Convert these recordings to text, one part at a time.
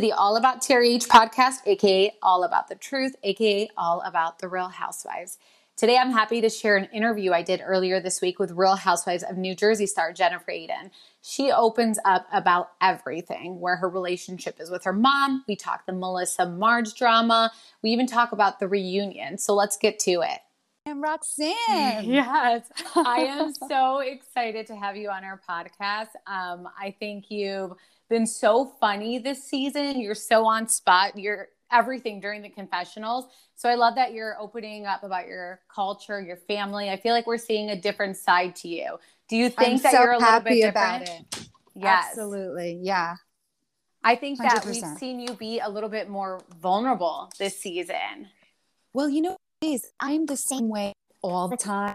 to the All About TRH podcast, aka All About the Truth, aka All About the Real Housewives. Today, I'm happy to share an interview I did earlier this week with Real Housewives of New Jersey star Jennifer Aydin. She opens up about everything, where her relationship is with her mom. We talk the Melissa Marge drama. We even talk about the reunion. So let's get to it. I'm Roxanne. Yes, I am so excited to have you on our podcast. Um, I think you've been so funny this season. You're so on spot. You're everything during the confessionals. So I love that you're opening up about your culture, your family. I feel like we're seeing a different side to you. Do you think I'm that so you're a little happy bit about different? it. Yes. Absolutely. Yeah. I think that we 100%. have seen you be a little bit more vulnerable this season. Well, you know, please, I'm the same way all the time.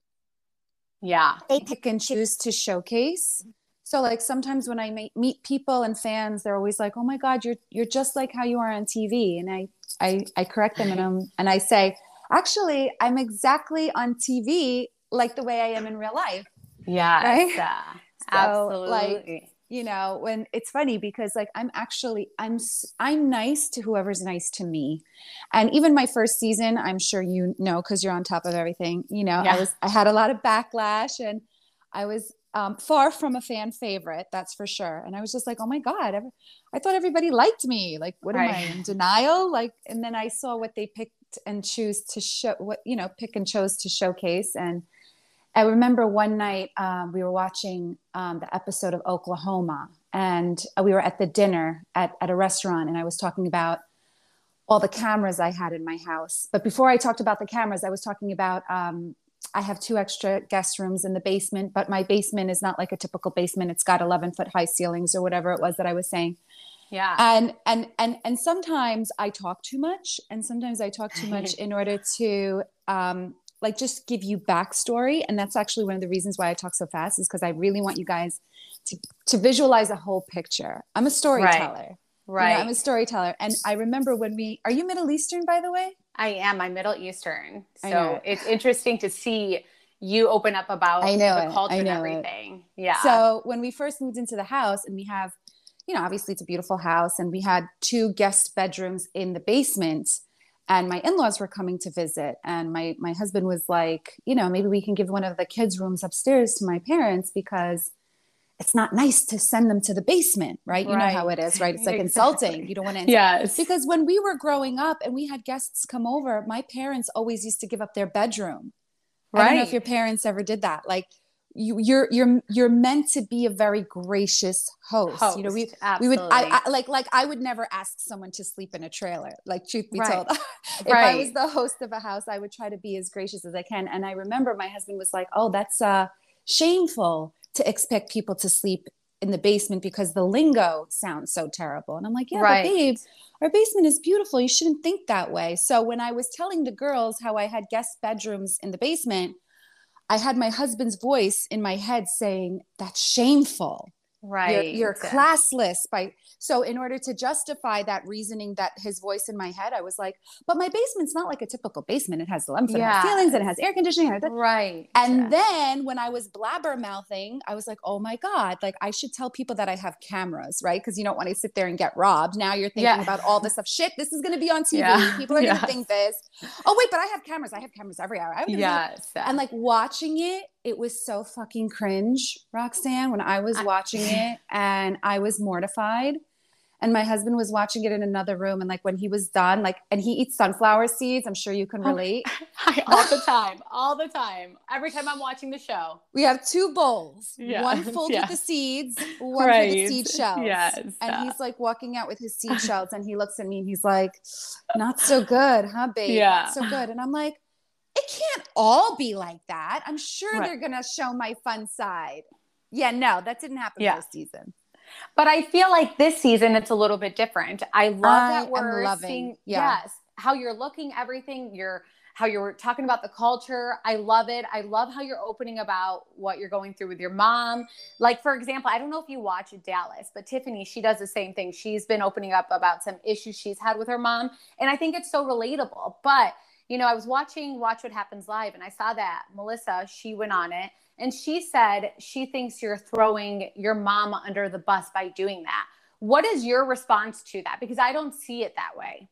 Yeah. They pick and choose to showcase. So like sometimes when I meet, people and fans, they're always like, "Oh my God, you're you're just like how you are on TV," and I I, I correct them and um and I say, "Actually, I'm exactly on TV like the way I am in real life." yeah Right? uh, So, like, absolutely. you know when it's funny because like i'm actually i'm i'm nice to whoever's nice to me and even my first season i'm sure you know because you're on top of everything you know Yeah. i was i had a lot of backlash and i was um, far from a fan favorite that's for sure. And i was just like oh my god i thought everybody liked me. Like what am i in denial? Like and then i saw what they picked and choose to show what you know pick and chose to showcase. And I remember one night um, we were watching um, the episode of Oklahoma, and we were at the dinner at, at a restaurant, and I was talking about all the cameras I had in my house. But before I talked about the cameras, I was talking about um, I have two extra guest rooms in the basement, but my basement is not like a typical basement. It's got 11 foot high ceilings or whatever it was that I was saying. Yeah. and and and and sometimes i talk too much and sometimes i talk too much in order to um like just give you backstory. And that's actually one of the reasons why i talk so fast is because i really want you guys to to visualize a whole picture. I'm a storyteller. You know, right. i'm a storyteller. And i remember when we are you middle eastern by the way I am. I'm Middle Eastern. So it. it's interesting to see you open up about I know the culture and know it. everything. Yeah. So when we first moved into the house, and we have, you know, obviously it's a beautiful house, and we had two guest bedrooms in the basement, and my in-laws were coming to visit, and my my husband was like, you know, maybe we can give one of the kids' rooms upstairs to my parents because it's not nice to send them to the basement, right? You know how it is, right? It's like Exactly. insulting. You don't want to yes. because when we were growing up and we had guests come over, my parents always used to give up their bedroom. I don't know if your parents ever did that. Like you, you're you're you're meant to be a very gracious host. You know, we Host, we would I. I like like I would never ask someone to sleep in a trailer. Like truth be Right. told, if I was the host of a house, I would try to be as gracious as I can. And I remember my husband was like, "Oh, that's uh, shameful to expect people to sleep." In the basement because the lingo sounds so terrible. And I'm like, yeah, Right. but babe, our basement is beautiful. You shouldn't think that way. So when I was telling the girls how I had guest bedrooms in the basement, I had my husband's voice in my head saying, That's shameful. Right. You're, you're classless. By so in order to justify that reasoning that his voice in my head, I was like, but my basement's not like a typical basement. It has lamps and it has Yeah. ceilings and it has air conditioning. and Right. and then when I was blabber mouthing, I was like, oh my God, like I should tell people that I have cameras, right? Because you don't want to sit there and get robbed. Now you're thinking Yeah. about all this stuff. Shit, this is going to be on TV. Yeah. People are going to think this. Oh, wait, but I have cameras. I have cameras every hour. I yes. and like watching it, it was so fucking cringe, Roxanne, when I was watching it and I was mortified. And my husband was watching it in another room. And like when he was done, like, and he eats sunflower seeds. I'm sure you can Oh. relate. All the time. All the time. Every time I'm watching the show. We have two bowls, Yes, one full with the seeds, one for the seed shells. Yes. And he's like walking out with his seed shells and he looks at me and he's like, not so good, huh, babe? Yeah. Not so good. And I'm like, it can't all be like that. I'm sure Right. they're going to show my fun side. Yeah, no, that didn't happen Yeah. this season. But I feel like this season it's a little bit different. I love I that we're loving- seeing yeah. yes, how you're looking everything, you're how you're talking about the culture. I love it. I love how you're opening about what you're going through with your mom. Like for example, I don't know if you watch Dallas, but Tiffany, she does the same thing. She's been opening up about some issues she's had with her mom, and I think it's so relatable. But you know, I was watching Watch What Happens Live and I saw that Melissa, she went on it and she said she thinks you're throwing your mom under the bus by doing that. What is your response to that? Because I don't see it that way.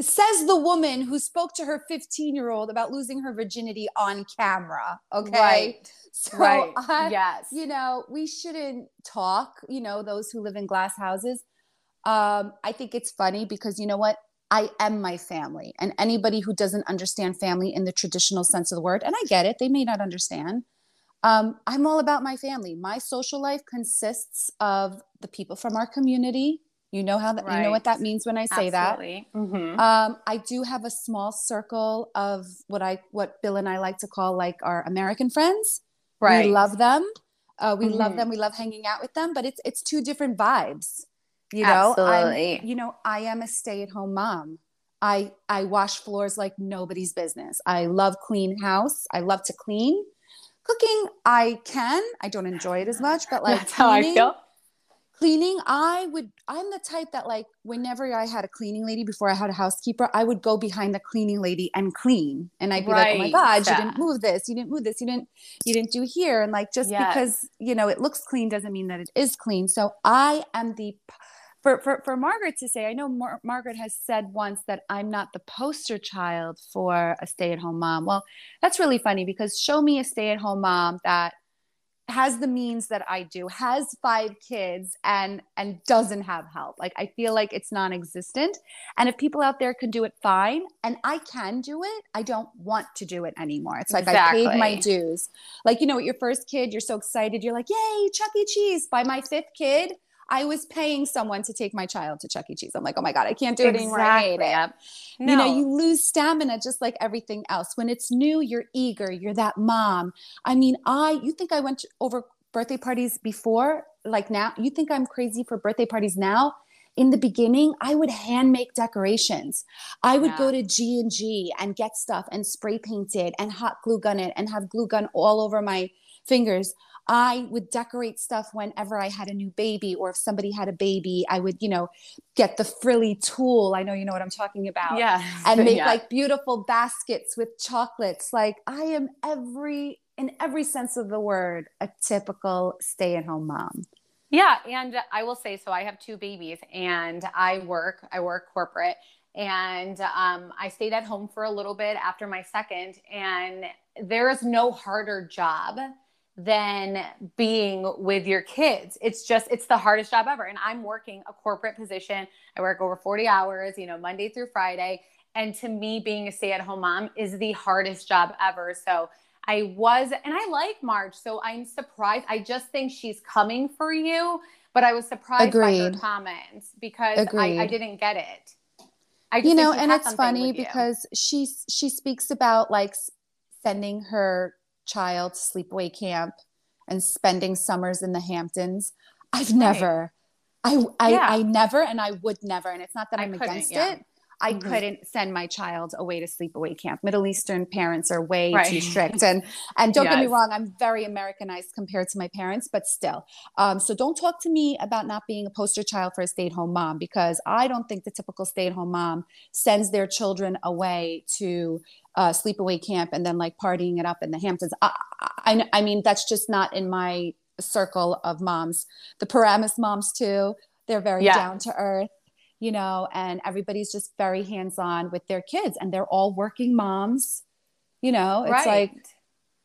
Says the woman who spoke to her 15 year old about losing her virginity on camera. Okay. Right. So, right. I, yes. you know, we shouldn't talk, you know, those who live in glass houses. Um, I think it's funny because you know what? I am my family. And anybody who doesn't understand family in the traditional sense of the word, and I get it, they may not understand. Um, I'm all about my family. My social life consists of the people from our community. You know how that right. you know what that means when I say Absolutely. that. Mm-hmm. Um, I do have a small circle of what I what Bill and I like to call like our American friends. Right. We love them. Uh, we Mm-hmm. love them. We love hanging out with them. But it's it's two different vibes. You know, I'm- you know, I am a stay-at-home mom. I I wash floors like nobody's business. I love clean house. I love to clean. Cooking, I can. I don't enjoy it as much, but like That's how I cleaning- feel. Cleaning, I would. I'm the type that like whenever I had a cleaning lady before I had a housekeeper, I would go behind the cleaning lady and clean, and I'd be like, "Oh my Right. god, you didn't move this, you didn't move this, you didn't, you didn't do here," and like just Yes. because you know it looks clean doesn't mean that it is clean. So I am the for for, for Margaret to say, I know Mar- Margaret has said once that I'm not the poster child for a stay at home mom. Well, that's really funny because show me a stay at home mom that has the means that I do, has five kids and and doesn't have help. Like I feel like it's non-existent. And if people out there can do it fine and I can do it, I don't want to do it anymore. It's like I paid my dues. Like you know, with your first kid, you're so excited. You're like, "Yay, Chuck E. Cheese." By my fifth kid, I was paying someone to take my child to Chuck E. Cheese. I'm like, "Oh my god, I can't do it anymore." I hate it Yep. you know you lose stamina just like everything else when it's new you're eager you're that mom i mean i you think i went to- over birthday parties before like now you think i'm crazy for birthday parties now in the beginning i would hand make decorations i would Yeah. go to g&g and get stuff and spray paint it and hot glue gun it and have glue gun all over my fingers i would decorate stuff whenever i had a new baby or if somebody had a baby i would you know get the frilly tulle i know you know what i'm talking about yeah. and make Yeah. like beautiful baskets with chocolates. Like I am every in every sense of the word a typical stay-at-home mom. Yeah, and I will say so. I have two babies, and I work. I work corporate, and um, I stayed at home for a little bit after my second. And there is no harder job than being with your kids. It's just it's the hardest job ever. And I'm working a corporate position. I work over 40 hours, you know, Monday through Friday. And to me, being a stay-at-home mom is the hardest job ever. So I was, and I like Marge, so I'm surprised. I just think she's coming for you, but I was surprised by her comments because I, I didn't get it. I just You know, and it's funny because she she speaks about like sending her child sleepaway camp and spending summers in the Hamptons. I've never I I, Yeah. I never and I would never and it's not that I I'm against yeah. it. I Mhm. couldn't send my child away to sleepaway camp. Middle Eastern parents are way too strict, and and don't get me wrong, I'm very Americanized compared to my parents, but still. Um, so don't talk to me about not being a poster child for a stay-at-home mom because I don't think the typical stay-at-home mom sends their children away to uh, sleepaway camp and then like partying it up in the Hamptons. I, I, I mean, that's just not in my circle of moms. The Paramus moms too. They're very Yeah. down to earth you know, and everybody's just very hands on with their kids and they're all working moms. You know, it's right. like,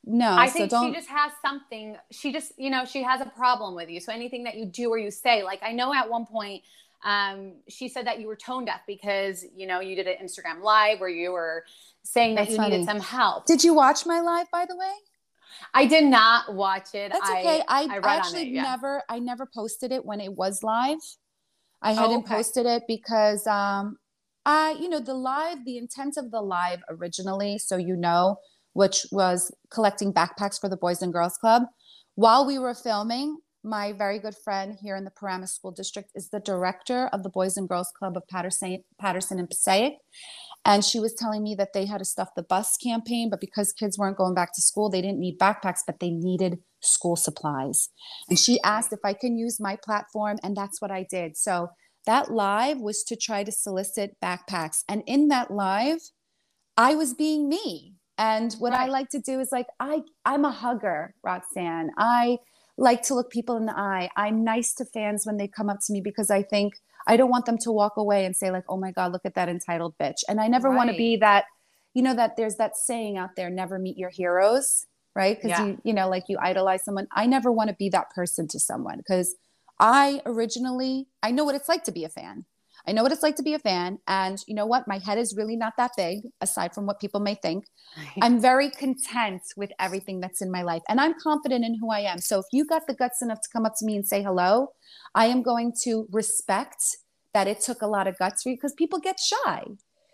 no, I so think don't. she just has something. She just, you know, she has a problem with you. So anything that you do or you say, like I know at one point, um, she said that you were tone deaf because you know you did an Instagram live where you were saying that That's you funny. needed some help. Did you watch my live, by the way? I did not watch it. That's okay. I, I read actually it. Yeah. never, I never posted it when it was live. I hadn't Oh, okay. posted it because, um, I, you know, the live, the intent of the live originally, so you know, which was collecting backpacks for the Boys and Girls Club. While we were filming, my very good friend here in the Paramus School District is the director of the Boys and Girls Club of Paterson, Paterson and Passaic. And she was telling me that they had a stuff the bus campaign, but because kids weren't going back to school, they didn't need backpacks, but they needed school supplies. And she asked if I can use my platform, and that's what I did. So that live was to try to solicit backpacks. And in that live, I was being me. And what I like to do is like I I'm a hugger, Roxanne. I like to look people in the eye. I'm nice to fans when they come up to me because I think I don't want them to walk away and say like, "Oh my god, look at that entitled bitch." And I never right. want to be that you know that there's that saying out there, never meet your heroes, right? Cuz yeah. you you know like you idolize someone. I never want to be that person to someone cuz I originally I know what it's like to be a fan. I know what it's like to be a fan. And you know what? My head is really not that big, aside from what people may think. I'm very content with everything that's in my life. And I'm confident in who I am. So if you got the guts enough to come up to me and say hello, I am going to respect that it took a lot of guts for you because people get shy.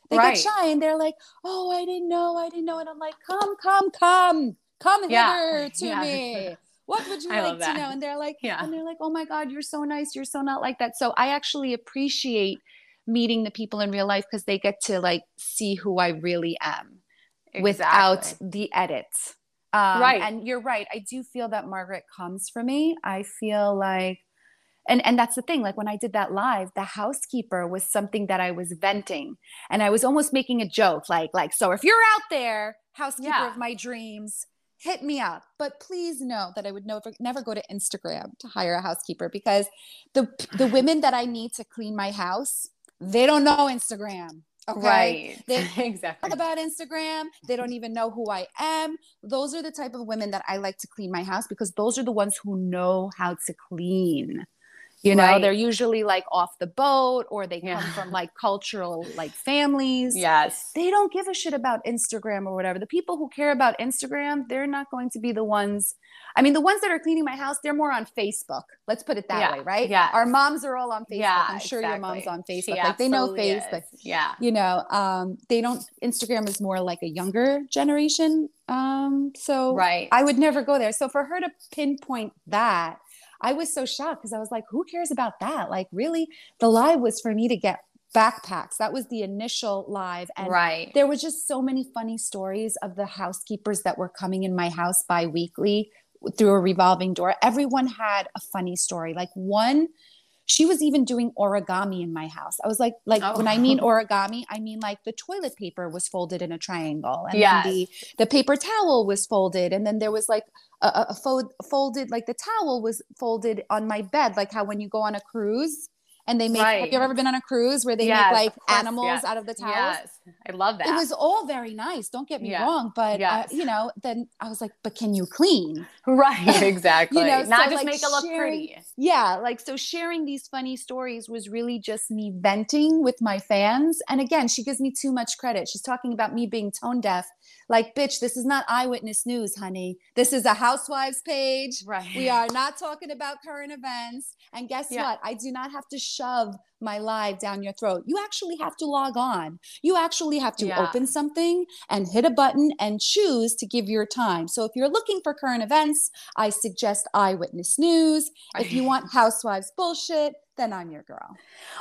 They right. get shy and they're like, oh, I didn't know, I didn't know. And I'm like, come, come, come, come yeah. here to yeah. me what would you I like to know? And they're like, yeah. And they're like, oh my God, you're so nice. You're so not like that. So I actually appreciate meeting the people in real life because they get to like see who I really am exactly. without the edits. Um, right. And you're right. I do feel that Margaret comes for me. I feel like, and and that's the thing. Like when I did that live, the housekeeper was something that I was venting, and I was almost making a joke, like like so if you're out there, housekeeper yeah. of my dreams, hit me up. But please know that I would never never go to Instagram to hire a housekeeper because the the women that I need to clean my house, they don't know Instagram. Okay. Right. They exactly talk about Instagram. They don't even know who I am. Those are the type of women that I like to clean my house because those are the ones who know how to clean you know right. they're usually like off the boat or they yeah. come from like cultural like families. Yes. They don't give a shit about instagram or whatever. The people who care about instagram they're not going to be the ones i mean the ones that are cleaning my house they're more on facebook. Let's put it that yeah. way right? Yeah our moms are all on facebook. Yeah, i'm sure exactly. your mom's on facebook. She like they know facebook is. yeah. You know um they don't instagram is more like a younger generation um so right. I would never go there. So for her to pinpoint that I was so shocked because I was like, who cares about that? Like, really? The live was for me to get backpacks. That was the initial live. And right. there was just so many funny stories of the housekeepers that were coming in my house bi-weekly through a revolving door. Everyone had a funny story. Like one she was even doing origami in my house. I was like, like oh. when I mean oh. origami, I mean like the toilet paper was folded in a triangle, and yes. the the paper towel was folded, and then there was like a, a fold, folded like the towel was folded on my bed, like how when you go on a cruise and they make right. have you ever been on a cruise where they yes, make like course, animals yes. out of the towels yes i love that it was all very nice don't get me yeah. wrong but yes. uh, you know then i was like but can you clean right exactly you know not so just like make it look pretty yeah like so sharing these funny stories was really just me venting with my fans and again she gives me too much credit she's talking about me being tone deaf like bitch this is not eyewitness news honey this is a housewives page right we are not talking about current events and guess yeah. what i do not have to shove my live down your throat. You actually have to log on. You actually have to yeah. open something and hit a button and choose to give your time. So if you're looking for current events, I suggest Eyewitness News. If you want Housewives bullshit, then I'm your girl.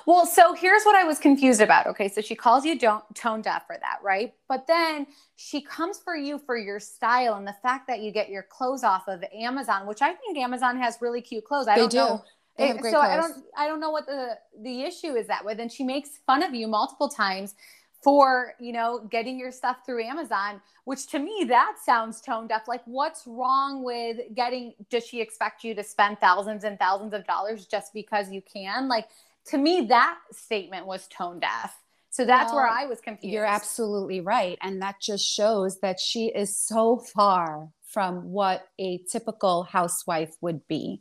Well, so here's what I was confused about. Okay, so she calls you don't tone deaf for that, right? But then she comes for you for your style and the fact that you get your clothes off of Amazon, which I think Amazon has really cute clothes. I they don't do. know so clothes. I don't I don't know what the the issue is that with. And she makes fun of you multiple times for you know getting your stuff through Amazon, which to me that sounds tone deaf. Like what's wrong with getting? Does she expect you to spend thousands and thousands of dollars just because you can? Like to me that statement was tone deaf. So that's well, where I was confused. You're absolutely right. And that just shows that she is so far from what a typical housewife would be.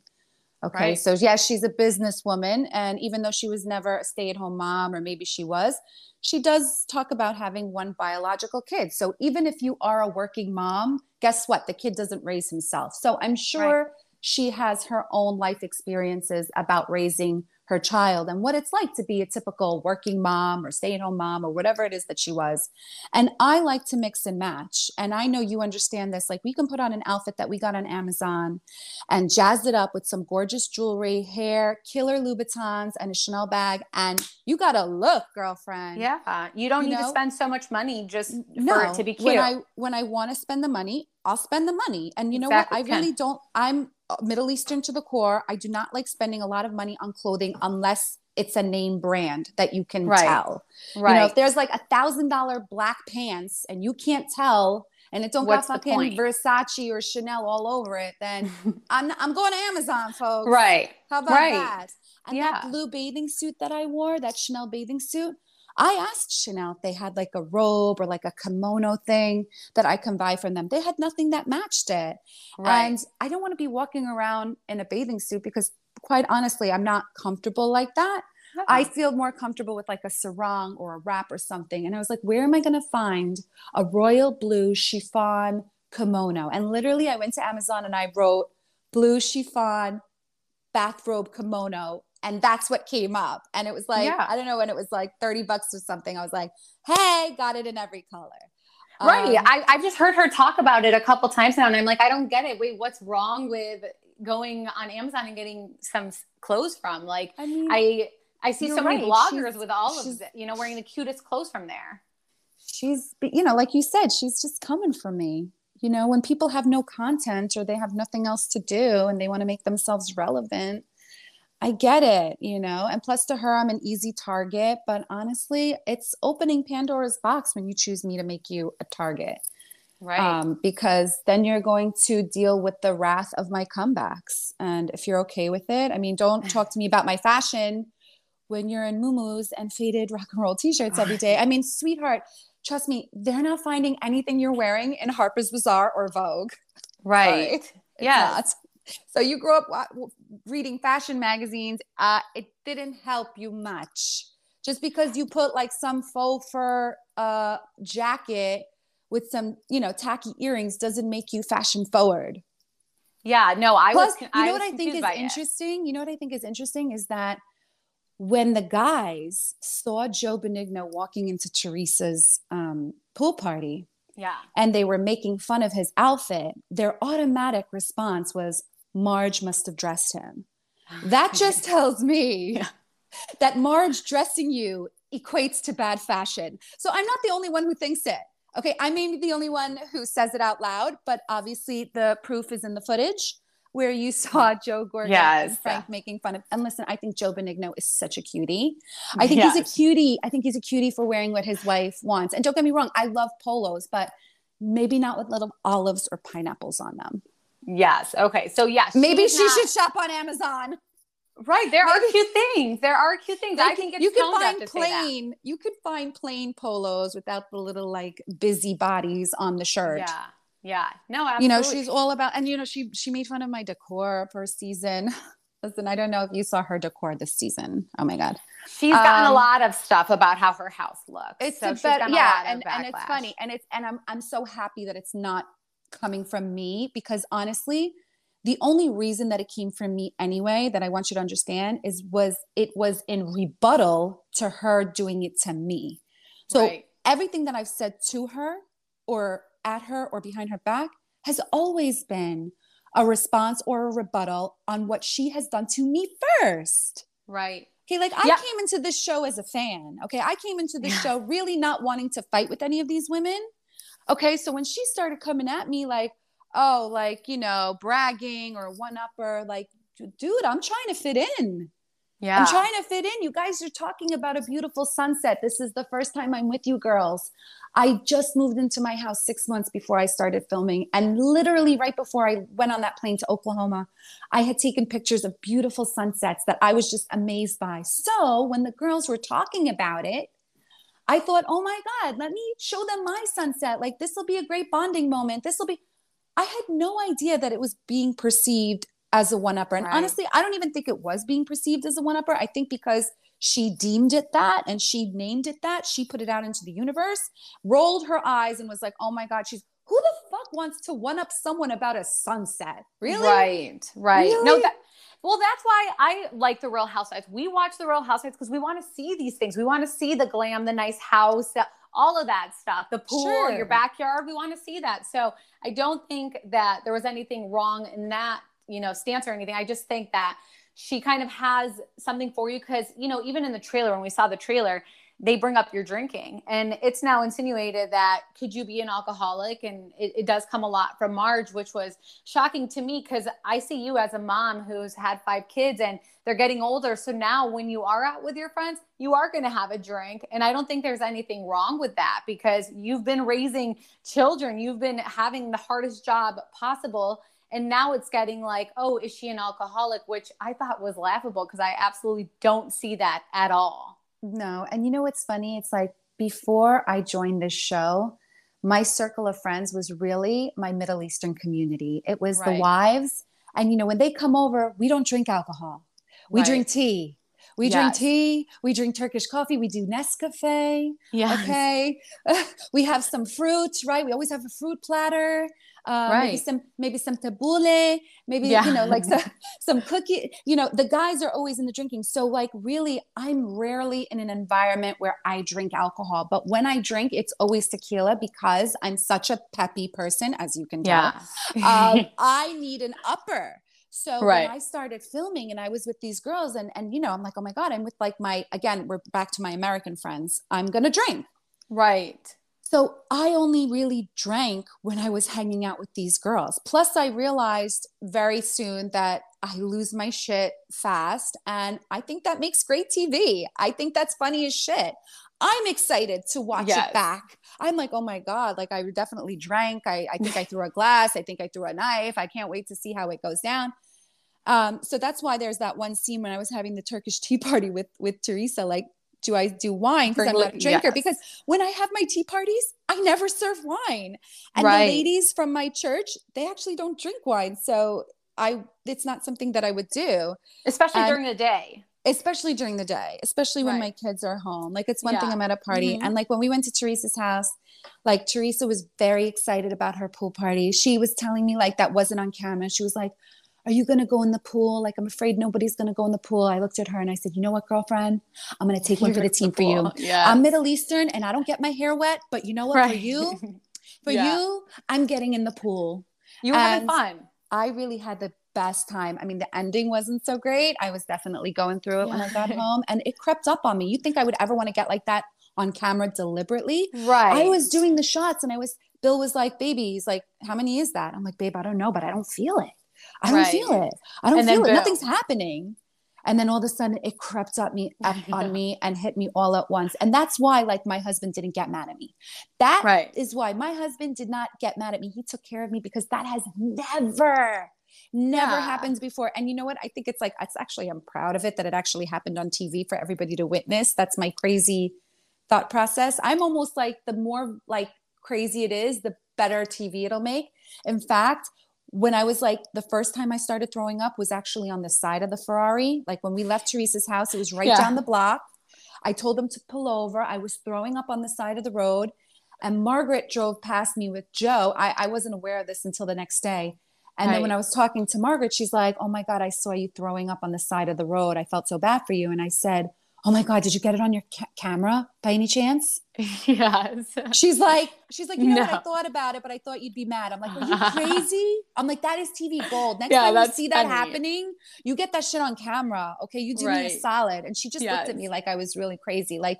Okay. Right. So, yeah, she's a businesswoman. And even though she was never a stay at home mom, or maybe she was, she does talk about having one biological kid. So, even if you are a working mom, guess what? The kid doesn't raise himself. So, I'm sure right. she has her own life experiences about raising her child and what it's like to be a typical working mom or stay at home mom or whatever it is that she was. And I like to mix and match. And I know you understand this. Like we can put on an outfit that we got on Amazon and jazz it up with some gorgeous jewelry, hair, killer Louboutins, and a Chanel bag. And you got to look, girlfriend. Yeah. You don't you need know? to spend so much money just no. for it to be cute. When I, when I want to spend the money, I'll spend the money. And you know exactly. what? I really don't, I'm, Middle Eastern to the core. I do not like spending a lot of money on clothing unless it's a name brand that you can right. tell. Right. You know, if there's like a thousand dollar black pants and you can't tell and it don't What's got fucking? Versace or Chanel all over it, then I'm I'm going to Amazon, folks. Right. How about Right. that? And Yeah. that blue bathing suit that I wore, that Chanel bathing suit, I asked Chanel if they had like a robe or like a kimono thing that I can buy from them. They had nothing that matched it. Right. And I don't want to be walking around in a bathing suit because, quite honestly, I'm not comfortable like that. Yeah. I feel more comfortable with like a sarong or a wrap or something. And I was like, where am I going to find a royal blue chiffon kimono? And literally, I went to Amazon and I wrote blue chiffon bathrobe kimono. And that's what came up. And it was like, Yeah. I don't know when it was like 30 bucks or something. I was like, hey, got it in every color. Right. Um, I, I've just heard her talk about it a couple times now, and I'm like, I don't get it. Wait, what's wrong with going on Amazon and getting some clothes from? Like, I mean, I I see so many bloggers She's- with all of it, you know, wearing the cutest clothes from there. she's you know like you said she's just coming for me you know when people have no content or they have nothing else to do and they want to make themselves relevant i get it you know and plus to her i'm an easy target but honestly it's opening pandora's box when you choose me to make you a target Right. um, because then you're going to deal with the wrath of my comebacks. And if you're okay with it, I mean, don't talk to me about my fashion when you're in muumuus and faded rock and roll t-shirts every day. I mean, sweetheart, trust me, they're not finding anything you're wearing in Harper's Bazaar or Vogue. right. Not. So you grew up reading fashion magazines. Uh, it didn't help you much. Just because you put like some faux fur uh, jacket with some, you know, tacky earrings doesn't make you fashion forward. Yeah. No, I Plus, was. you know was what I think is by it. interesting? You know what I think is interesting is that when the guys saw Joe Benigno walking into Teresa's um, pool party Yeah. and they were making fun of his outfit, their automatic response was, Marge must have dressed him. Ah, that just tells me Yeah. that Marge dressing you equates to bad fashion. So I'm not the only one who thinks it. Okay, I may be the only one who says it out loud, but obviously the proof is in the footage where you saw mm. Joe Gorga and Yes. Frank making fun of. And listen, I think Joe Benigno is such a cutie. I think he's a cutie. I think he's a cutie for wearing what his wife wants. And don't get me wrong, I love polos, but maybe not with little olives or pineapples on them. Yes. Okay. So yes. Maybe she not- should shop on Amazon. Right. There are maybe- cute things. There are cute things. I Like, think it's you can find plain. You could find plain polos without the little like busy bodies on the shirt. Yeah. Yeah. No, absolutely. You know, she's all about, and you know, she she made fun of my decor per season. Listen, I don't know if you saw her decor this season. Oh my god, she's gotten a um, lot of stuff about how her house looks. it's so a she's better, gotten a yeah, and and it's funny, and it's and I'm I'm so happy that it's not coming from me because honestly, the only reason that it came from me anyway, that I want you to understand, is was it was in rebuttal to her doing it to me. So Right. everything that I've said to her or at her or behind her back has always been a response or a rebuttal on what she has done to me first. Right. Okay, like I Yeah. came into this show as a fan. Okay, I came into this Yeah. show really not wanting to fight with any of these women. Okay, so when she started coming at me like, oh, like, you know, bragging or one upper, like, dude, I'm trying to fit in. Yeah. I'm trying to fit in. You guys are talking about a beautiful sunset. This is the first time I'm with you girls. I just moved into my house six months before I started filming. And literally, right before I went on that plane to Oklahoma, I had taken pictures of beautiful sunsets that I was just amazed by. So when the girls were talking about it, I thought, oh my God, let me show them my sunset. Like, this will be a great bonding moment. This will be. I had no idea that it was being perceived as a one upper. And Right. honestly, I don't even think it was being perceived as a one upper. I think because she deemed it that and she named it that, she put it out into the universe, rolled her eyes, and was like, oh my God, she's who the fuck wants to one up someone about a sunset? Really? Right. Right. No, that, well, that's why I like the Real Housewives. We watch the Real Housewives because we want to see these things. We want to see the glam, the nice house, all of that stuff, the pool, Sure. your backyard. We want to see that. So I don't think that there was anything wrong in that, you know, stance or anything. I just think that she kind of has something for you because, you know, even in the trailer, when we saw the trailer, they bring up your drinking. And it's now insinuated that could you be an alcoholic? And it, it does come a lot from Marge, which was shocking to me because I see you as a mom who's had five kids and they're getting older. So now when you are out with your friends, you are going to have a drink. And I don't think there's anything wrong with that because you've been raising children, you've been having the hardest job possible and now it's getting like oh is she an alcoholic which i thought was laughable because i absolutely don't see that at all no. And you know what's funny? It's like before I joined this show, my circle of friends was really my Middle Eastern community. It was right. the wives. And, you know, when they come over, we don't drink alcohol, we right. drink tea. We yes. drink tea, we drink Turkish coffee, we do Nescafe. Yeah. Okay. we have some fruit, right? We always have a fruit platter uh, right. maybe some maybe some tabbouleh, maybe yeah. you know like some, some cookie. You know, the guys are always in the drinking. So like really, I'm rarely in an environment where I drink alcohol. But when I drink, it's always tequila because I'm such a peppy person, as you can tell. Yeah. um, I need an upper. So right. when I started filming and I was with these girls and and you know, I'm like, oh my God, I'm with like my again, we're back to my American friends. I'm gonna drink. Right. So I only really drank when I was hanging out with these girls. Plus, I realized very soon that I lose my shit fast. And I think that makes great TV. I think that's funny as shit. I'm excited to watch yes. it back. I'm like, oh my God, like I definitely drank. I, I think I threw a glass. I think I threw a knife. I can't wait to see how it goes down. Um, so that's why there's that one scene when I was having the Turkish tea party with with Teresa. Like do I do wine because I'm not a drinker? Yes. Because when I have my tea parties, I never serve wine. And right. the ladies from my church, they actually don't drink wine. So I it's not something that I would do. Especially and during the day. Especially during the day, especially when right. my kids are home. Like it's one yeah. thing I'm at a party. Mm-hmm. And like when we went to Teresa's house, like Teresa was very excited about her pool party. She was telling me like that wasn't on camera. She was like, are you going to go in the pool? Like, I'm afraid nobody's going to go in the pool. I looked at her and I said, You know what, girlfriend? I'm going to take one for the team for you. I'm Middle Eastern and I don't get my hair wet, but you know what? Right. For you, for yeah. you, I'm getting in the pool. You were and having fun. I really had the best time. I mean, the ending wasn't so great. I was definitely going through it yeah. when I got home and it crept up on me. You think I would ever want to get like that on camera deliberately? Right. I was doing the shots and I was, Bill was like, baby, he's like, how many is that? I'm like, babe, I don't know, but I don't feel it. I don't right. feel it. I don't and feel it. Boom. Nothing's happening. And then all of a sudden it crept up me up on me and hit me all at once. And that's why like my husband didn't get mad at me. That right. is why my husband did not get mad at me. He took care of me because that has never never yeah. happened before and you know what i think it's like it's actually i'm proud of it that it actually happened on tv for everybody to witness that's my crazy thought process i'm almost like the more like crazy it is the better tv it'll make in fact when I was like the first time I started throwing up was actually on the side of the Ferrari. Like when we left Teresa's house, it was right yeah. down the block. I told them to pull over. I was throwing up on the side of the road. And Margaret drove past me with Joe. I, I wasn't aware of this until the next day. And right. then when I was talking to Margaret, she's like, Oh my God, I saw you throwing up on the side of the road. I felt so bad for you. And I said, oh my god did you get it on your ca- camera by any chance? Yes. She's like she's like you know no. what i thought about it but i thought you'd be mad. I'm like are you crazy? I'm like that is tv gold. Next yeah, time you see that funny. happening you get that shit on camera okay? You do right. me a solid. And she just yes. looked at me like i was really crazy. Like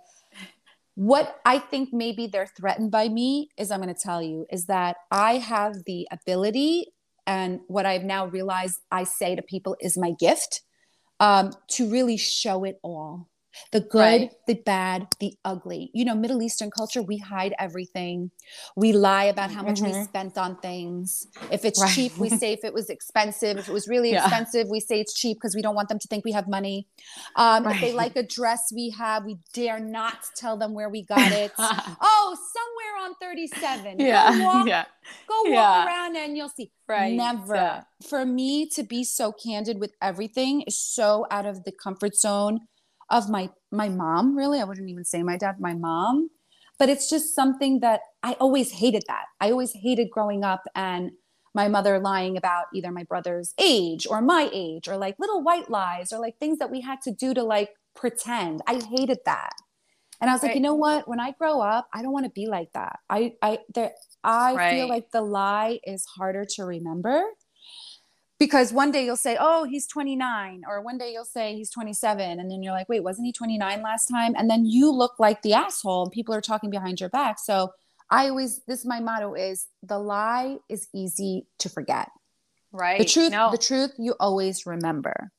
what i think maybe they're threatened by me is i'm going to tell you is that i have the ability and what i've now realized i say to people is my gift um, to really show it all the good, right. the bad, the ugly. You know, Middle Eastern culture, we hide everything. We lie about how much mm-hmm. we spent on things. If it's right. cheap, we say if it was expensive. If it was really yeah. expensive, we say it's cheap because we don't want them to think we have money. Um, right. If they like a dress we have, we dare not tell them where we got it. oh, somewhere on 37. Yeah. Go walk, yeah. Go walk yeah. around and you'll see. Right. Never. Yeah. For me to be so candid with everything is so out of the comfort zone of my my mom really. I wouldn't even say my dad my mom. But it's just something that i always hated that. I always hated growing up and my mother lying about either my brother's age or my age or like little white lies or like things that we had to do to like pretend. I hated that. And i was right. like you know what? When i grow up i don't want to be like that. I i there i right. feel like the lie is harder to remember because one day you'll say, "Oh, he's 29," or one day you'll say he's 27, and then you're like, "Wait, wasn't he 29 last time?" And then you look like the asshole, and people are talking behind your back. So I always this my motto is the lie is easy to forget. Right. The truth, No. the truth you always remember.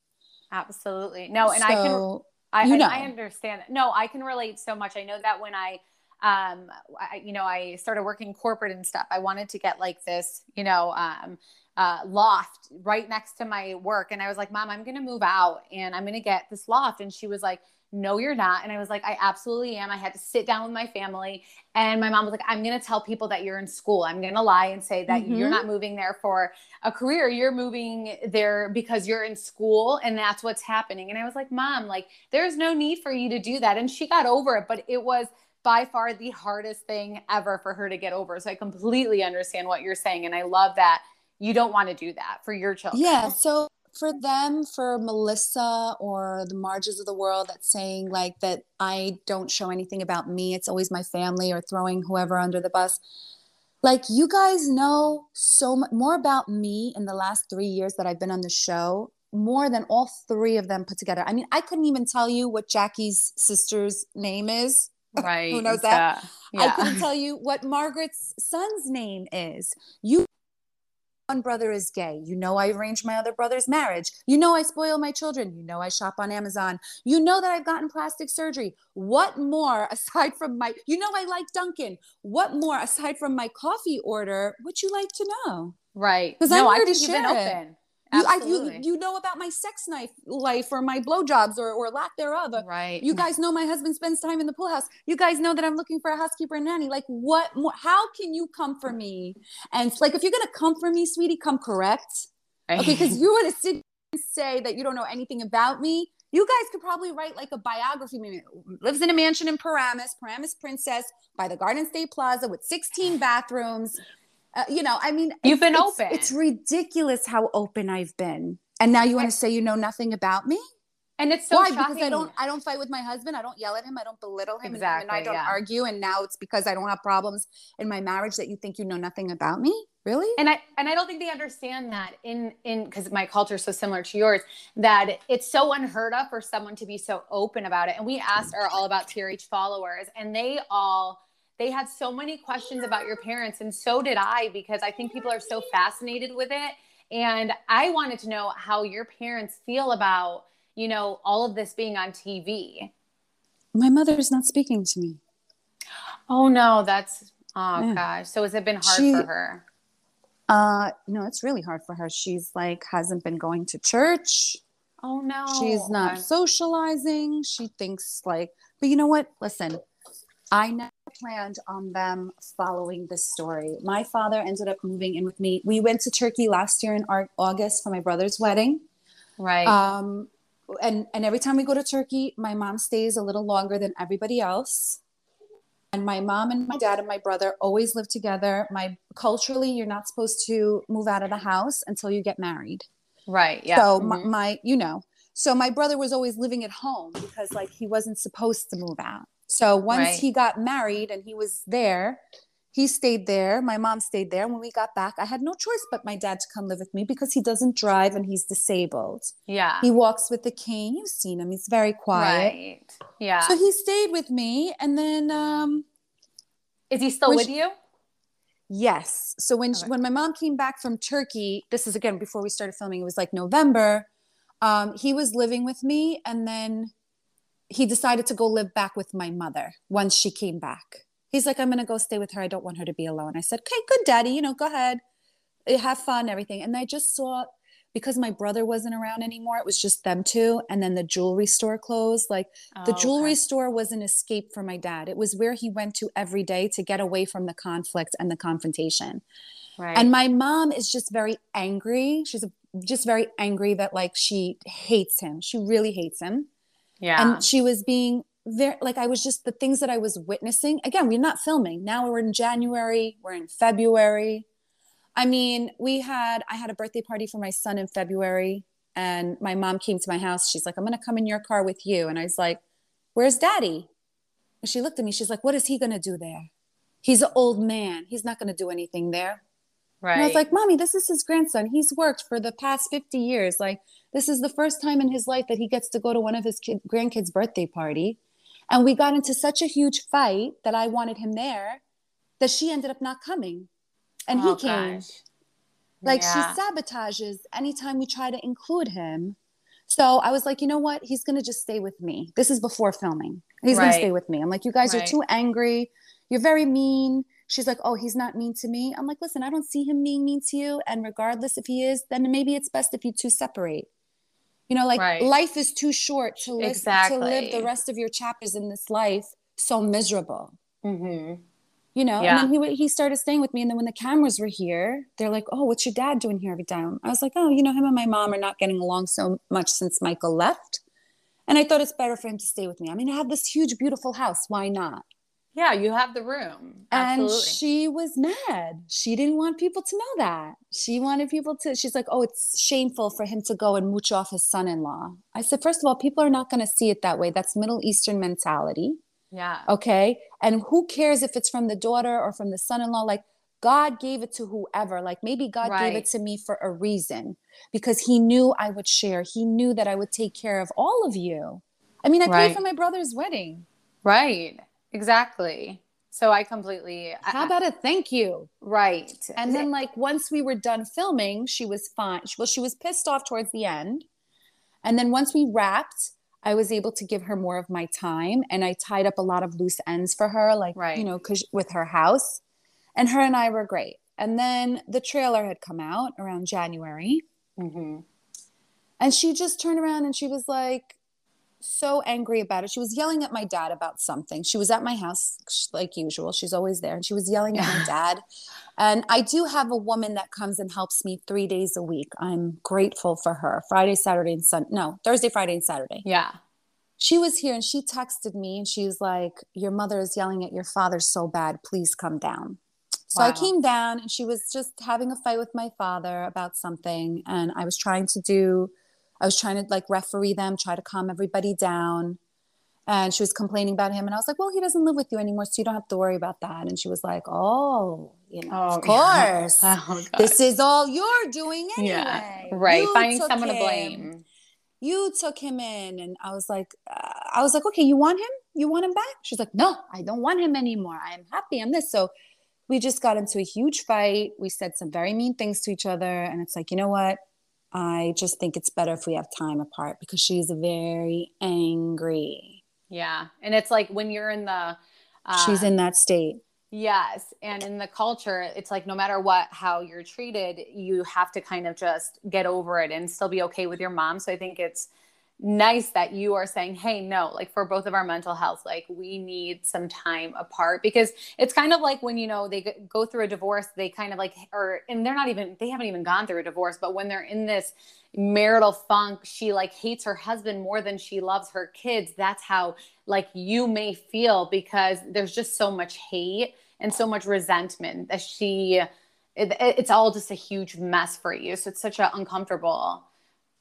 Absolutely. No, and I can I, you I- know. I understand. that. No, I can relate so much. I know that when I, um, I, you know, I started working corporate and stuff, I wanted to get like this, you know, um, uh, loft right next to my work. And I was like, mom, I'm going to move out and I'm going to get this loft. And she was like, no, you're not. And I was like, I absolutely am. I had to sit down with my family. And my mom was like, I'm going to tell people that you're in school. I'm going to lie and say that Mhm. you're not moving there for a career. You're moving there because you're in school and that's what's happening. And I was like, Mom, like, there's no need for you to do that. And she got over it, but it was by far the hardest thing ever for her to get over. So I completely understand what you're saying. And I love that you don't want to do that for your children. Yeah. So for them, for Melissa or the Marges of the world that's saying like that I don't show anything about me, it's always my family or throwing whoever under the bus. Like you guys know so much more about me in the last three years that I've been on the show, more than all three of them put together. I mean, I couldn't even tell you what Jackie's sister's name is. Right. Who knows It's, that? uh, I couldn't tell you what Margaret's son's name is. You one brother is gay. You know I arranged my other brother's marriage. You know I spoil my children. You know I shop on Amazon. You know that I've gotten plastic surgery. What more aside from my you know I like Dunkin'. What more aside from my coffee order would you like to know? Right. 'Cause no, I'm I to share it. open. You, I, you, you know about my sex knife life or my blowjobs or, or lack thereof. right. You guys know my husband spends time in the pool house. You guys know that I'm looking for a housekeeper and nanny. Like, what more? How can you come for me? And it's like, if you're gonna come for me, sweetie, come correct. Okay, because you want to sit and say that you don't know anything about me. You guys could probably write like a biography. Maybe lives in a mansion in Paramus, Paramus Princess, by the Garden State Plaza with 16 bathrooms. Uh, you know, I mean, You've been it's- open. It's ridiculous how open I've been. And now you want to say you know nothing about me? and it's so Why? shocking. Because I don't I don't fight with my husband. I don't yell at him. I don't belittle him. and him and I don't yeah. argue. And now it's because I don't have problems in my marriage that you think you know nothing about me. Really? and I and I don't think they understand that in in because my culture is so similar to yours that it's so unheard of for someone to be so open about it. And we asked our all about TRH followers, and they all they had so many questions about your parents, and so did I because I think people are so fascinated with it. And I wanted to know how your parents feel about you know all of this being on TV. my mother is not speaking to me. Oh no, that's oh Yeah. gosh. So has it been hard She- for her? Uh no, it's really hard for her. She's like hasn't been going to church. Oh no, She's not socializing. She thinks like, but you know what? Listen, I never planned on them following this story. My father ended up moving in with me. We went to Turkey last year in August for my brother's wedding. right. Um, and and every time we go to Turkey, my mom stays a little longer than everybody else. And my mom and my dad and my brother always live together. My culturally, you're not supposed to move out of the house until you get married. right. Yeah. So Mhm. my, my, you know, so my brother was always living at home because like he wasn't supposed to move out. So once Right. he got married and he was there, he stayed there. My mom stayed there. When we got back, I had no choice but my dad to come live with me because he doesn't drive and he's disabled. yeah. He walks with the cane. You've seen him. He's very quiet. Right. Yeah. So he stayed with me and then um Is he still with she- you? Yes. So when Okay. when my mom came back from Turkey, this is again before we started filming. It was like November. Um, he was living with me, and then he decided to go live back with my mother once she came back. He's like, I'm gonna go stay with her. I don't want her to be alone. I said, Okay, good, daddy. You know, go ahead, Eh, have fun, everything. And I just saw because my brother wasn't around anymore. It was just them two, and then the jewelry store closed. Like the Oh, jewelry okay. store was an escape for my dad. It was where he went to every day to get away from the conflict and the confrontation. Right. And my mom is just very angry. She's just very angry that like she hates him. She really hates him. Yeah. And she was being very like I was just the things that I was witnessing. Again, we're not filming. Now we're in January, we're in February. I mean, we had I had a birthday party for my son in February and my mom came to my house. She's like, "I'm going to come in your car with you." And I was like, "Where's daddy?" And she looked at me. She's like, "What is he going to do there? He's an old man. He's not going to do anything there." Right. And I was like, Mommy, this is his grandson. He's worked for the past 50 years. Like, this is the first time in his life that he gets to go to one of his kid, grandkids' birthday party. And we got into such a huge fight that I wanted him there that she ended up not coming. And Oh, he came. gosh. Like Yeah. she sabotages anytime we try to include him. So I was like, you know what? He's going to just stay with me. This is before filming. He's going to stay with me. I'm like, you guys are too angry. You're very mean. She's like, oh, he's not mean to me. I'm like, listen, I don't see him being mean to you. And regardless if he is, then maybe it's best if you two separate. You know, like Right. life is too short to live to live the rest of your chapters in this life so miserable Mhm. you know Yeah. and then he he started staying with me and then when the cameras were here they're like oh what's your dad doing here every time i was like oh you know him and my mom are not getting along so much since michael left and i thought it's better for him to stay with me i mean i have this huge beautiful house why not Yeah, you have the room. and she was mad. She didn't want people to know that. She wanted people to she's like oh it's shameful for him to go and mooch off his son-in-law. I said first of all people are not going to see it that way. That's middle eastern mentality. Yeah. okay? And who cares if it's from the daughter or from the son-in-law? Like god gave it to whoever. Like maybe god gave it to me for a reason. Because he knew i would share. He knew that i would take care of all of you. I mean i Right. paid for my brother's wedding. Right. Exactly. So I completely. I- how about a thank you right. and then like once we were done filming she was fine well she was pissed off towards the end and then once we wrapped i was able to give her more of my time and i tied up a lot of loose ends for her like Right. you know because with her house and her and i were great and then the trailer had come out around january Mhm. and she just turned around and she was like so angry about it. She was yelling at my dad about something. She was at my house like usual. She's always there. And she was yelling at my dad. And I do have a woman that comes and helps me three days a week. I'm grateful for her. Friday, Saturday, and Sunday. No, Thursday, Friday, and Saturday. Yeah. She was here and she texted me and she was like, Your mother is yelling at your father so bad. Please come down. So I came down and she was just having a fight with my father about something. And I was trying to do, I was trying to like referee them, try to calm everybody down. And she was complaining about him. And I was like, Well, he doesn't live with you anymore. So you don't have to worry about that. And she was like, Oh, you know, Oh, of yeah. course. Oh, This is all you're doing anyway. yeah. Right. You Finding took someone to blame. you took him in and i was like uh, i was like okay you want him you want him back she's like no i don't want him anymore i'm happy i'm this so we just got into a huge fight we said some very mean things to each other and it's like you know what i just think it's better if we have time apart because she's very angry Yeah. And it's like when you're in the. Uh, she's in that state Yes. And in the culture, it's like no matter what, how you're treated, you have to kind of just get over it and still be okay with your mom. So I think it's nice that you are saying, hey, no, like for both of our mental health, like we need some time apart because it's kind of like when, you know, they go through a divorce, they kind of like, or, and they're not even, they haven't even gone through a divorce, but when they're in this marital funk, she like hates her husband more than she loves her kids. That's how like you may feel because there's just so much hate and so much resentment that she it, it's all just a huge mess for you so it's such an uncomfortable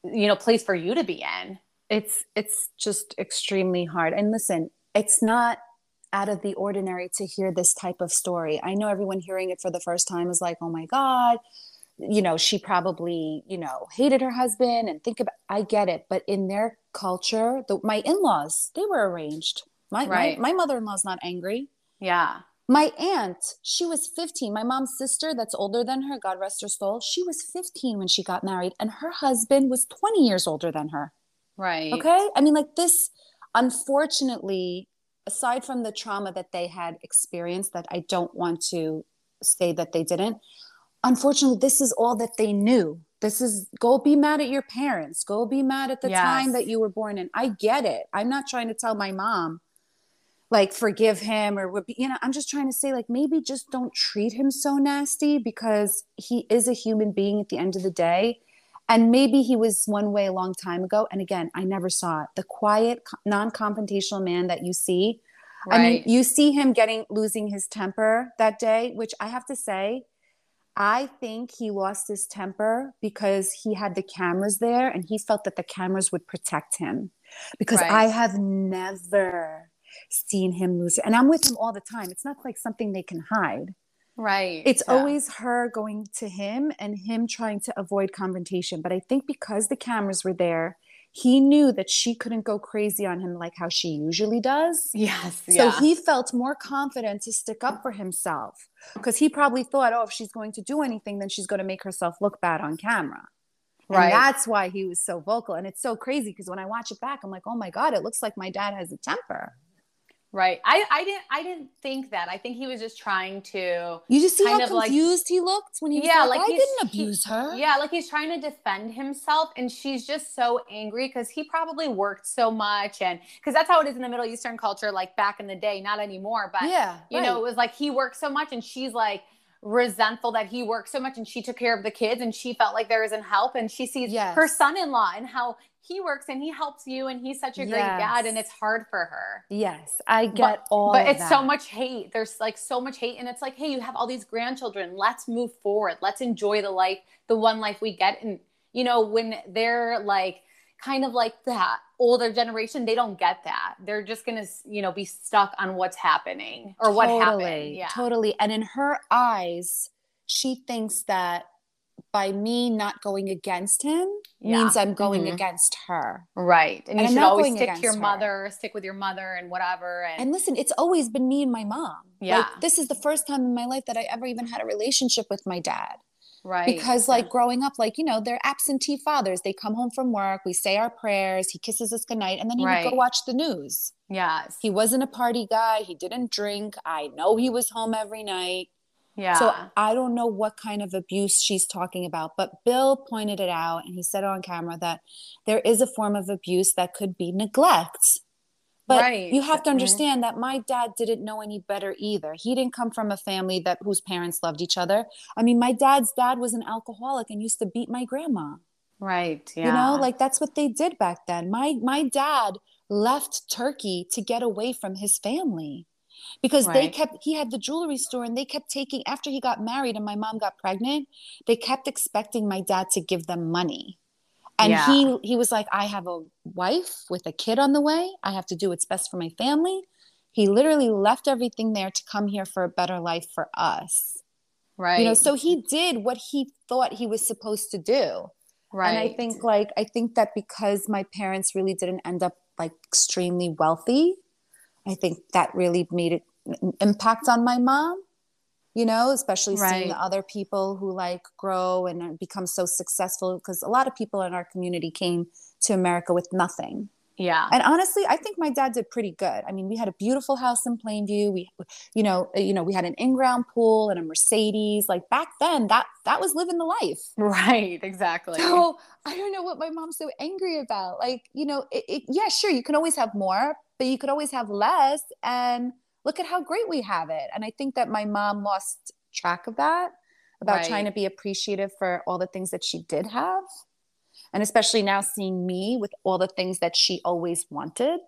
you know place for you to be in. It's it's just extremely hard. And listen it's not out of the ordinary to hear this type of story. I know everyone hearing it for the first time is like oh my god. You know she probably you know hated her husband and think about i get it. But in their culture the, my in-laws they were arranged. My, Right. my, my mother-in-law's not angry. Yeah my aunt she was 15 my mom's sister that's older than her god rest her soul she was 15 when she got married and her husband was 20 years older than her right Okay. I mean, like this, unfortunately, aside from the trauma that they had experienced, that I don't want to say that they didn't, unfortunately, this is all that they knew. This is go be mad at your parents, go be mad at the Yes. time that you were born in. I get it. I'm not trying to tell my mom, like, forgive him or, would be- you know, I'm just trying to say, like, maybe just don't treat him so nasty because he is a human being at the end of the day. And maybe he was one way a long time ago. And again i never saw it. The quiet non-confrontational man that you see. I mean you see him getting losing his temper that day which i have to say i think he lost his temper because he had the cameras there and he felt that the cameras would protect him. Because Right. i have never seen him lose and i'm with him all the time it's not like something they can hide Right. It's Yeah. always her going to him and him trying to avoid confrontation. But I think because the cameras were there, he knew that she couldn't go crazy on him like how she usually does. Yes. So yeah. he felt more confident to stick up for himself because he probably thought, oh, if she's going to do anything, then she's going to make herself look bad on camera. Right. And that's why he was so vocal. And it's so crazy because when I watch it back, I'm like, oh my God, it looks like my dad has a temper. Right. I, I didn't I didn't think that. I think he was just trying to You just see Kind how of like- confused he looked when he was Yeah, like, like I didn't he- abuse her. Yeah, like he's trying to defend himself and she's just so angry because he probably worked so much and because that's how it is in the Middle Eastern culture, like back in the day, not anymore. But yeah. you know, it was like he worked so much and she's like resentful that he worked so much and she took care of the kids and she felt like there isn't help and she sees Yes. her son-in-law and how he works and he helps you and he's such a great dad and it's hard for her. Yes, I get all but it's so much hate. There's like so much hate and it's like hey you have all these grandchildren. Let's move forward. Let's enjoy the life the one life we get. And you know when they're like kind of like that older generation they don't get that. They're just gonna you know be stuck on what's happening or what happened. Yeah. Totally. And in her eyes, she thinks that by me not going against him Yeah. means I'm going Mhm. against her. right and, And you I'm should always stick to your her. mother stick with your mother and whatever and, And listen, it's always been me and my mom. Yeah. Like this is the first time in my life that I ever even had a relationship with my dad. right because like growing up like you know they're absentee fathers they come home from work we say our prayers he kisses us goodnight and then he would Right. go watch the news yes he wasn't a party guy he didn't drink i know he was home every night yeah so i don't know what kind of abuse she's talking about but bill pointed it out and he said on camera that there is a form of abuse that could be neglect but Right. you have to Mhm. understand that my dad didn't know any better either. He didn't come from a family that whose parents loved each other. I mean, my dad's dad was an alcoholic and used to beat my grandma. right yeah You know, like that's what they did back then. My my dad left Turkey to get away from his family because they kept he had the jewelry store and they kept taking after he got married and my mom got pregnant, they kept expecting my dad to give them money. And Yeah. he he was like I have a wife with a kid on the way. I have to do what's best for my family. He literally left everything there to come here for a better life for us. right You know, so he did what he thought he was supposed to do. right And I think like I think that because my parents really didn't end up like extremely wealthy, I think that really made it an impact on my mom. You know, especially seeing Right. the other people who like grow and become so successful because a lot of people in our community came to America with nothing. Yeah And honestly, I think my dad did pretty good. I mean, we had a beautiful house in Plainview. We, you know, uh, you know, we had an in-ground pool and a Mercedes. Like back then, that that was living the life. right exactly So I don't know what my mom's so angry about. Like, you know, it, it, yeah, sure, you can always have more, but you could always have less. And look at how great we have it. And I think that my mom lost track of that about Right. trying to be appreciative for all the things that she did have. And especially now seeing me with all the things that she always wanted.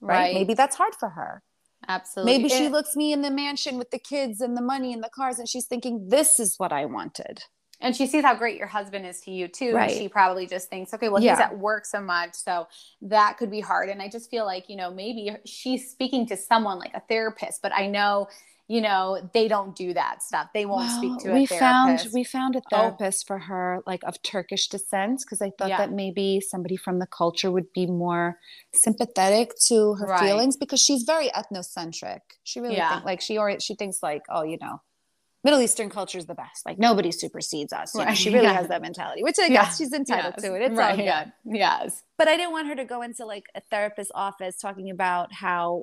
Right. Maybe that's hard for her. absolutely Maybe she looks me in the mansion with the kids and the money and the cars, and she's thinking, this is what I wanted. and she sees how great your husband is to you too Right. and she probably just thinks okay well Yeah. he's at work so much so that could be hard and i just feel like you know maybe she's speaking to someone like a therapist but i know you know they don't do that stuff they won't speak to we therapist found we found a Oh. therapist for her like of turkish descent because i thought Yeah. that maybe somebody from the culture would be more sympathetic to her Right. feelings because she's very ethnocentric she really Yeah. think, like she or she thinks like oh you know middle eastern culture is the best like nobody supersedes us you know, she really Yeah. has that mentality which i Yeah. guess she's entitled Yes. to it it's all right good. yeah yes but I didn't want her to go into like a therapist's office talking about how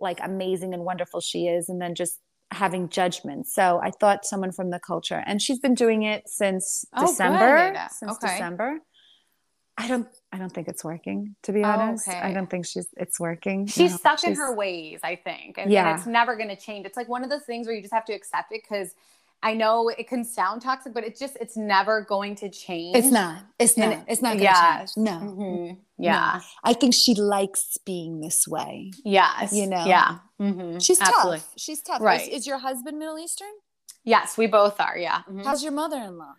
like amazing and wonderful she is and then just having judgment. So I thought someone from the culture and she's been doing it since Oh, December. good. Since Okay. December. I don't I don't think it's working, to be Oh, honest. I don't think she's it's working. she's No, stuck in her ways i think and, Yeah. and it's never going to change it's like one of those things where you just have to accept it because i know it can sound toxic but it's just it's never going to change It's not. It's not. And- it's not gonna yes. change. No. Mhm. yeah I think she likes being this way. yes You know? yeah Mhm. She's Absolutely. tough. She's tough. Right. Is, is your husband Middle Eastern? yes we both are yeah Mhm. How's your mother-in-law?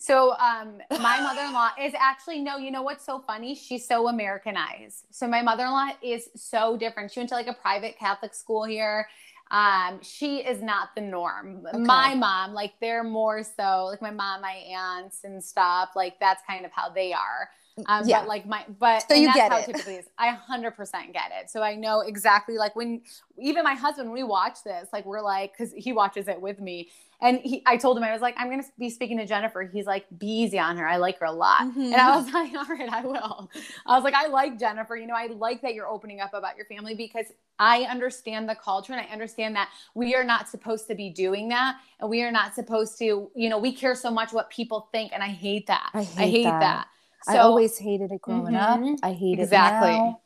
So um my mother-in-law is actually no, you know what's so funny? She's so Americanized. So my mother-in-law is so different. She went to like a private Catholic school here. Um, she is not the norm. Okay. My mom, like they're more so like my mom, my aunts and stuff. Like that's kind of how they are. Um, Yeah. But like my, but So you that's get how it. I 100% get it. So I know exactly like when even my husband, we watch this, like we're like, because he watches it with me, and he, I told him I was like, I'm gonna be speaking to Jennifer. He's like, be easy on her. I like her a lot, Mhm. and I was like, all right, I will. I was like, I like Jennifer. You know, I like that you're opening up about your family because I understand the culture and I understand that we are not supposed to be doing that, and we are not supposed to, you know, we care so much what people think, and I hate that. I hate that. I So- always hated it growing Mhm. up. I hate Exactly. it now.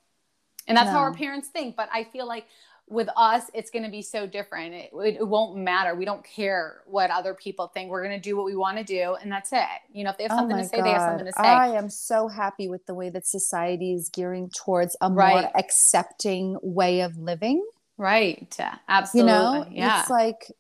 and that's how our parents think. But I feel like with us, it's going to be so different. It, it, it won't matter. We don't care what other people think. We're going to do what we want to do, and that's it. You know, if they have Oh something my to say, they have something to say. I am so happy with the way that society is gearing towards a Right. more accepting way of living. right? Absolutely. You know, yeah. it's like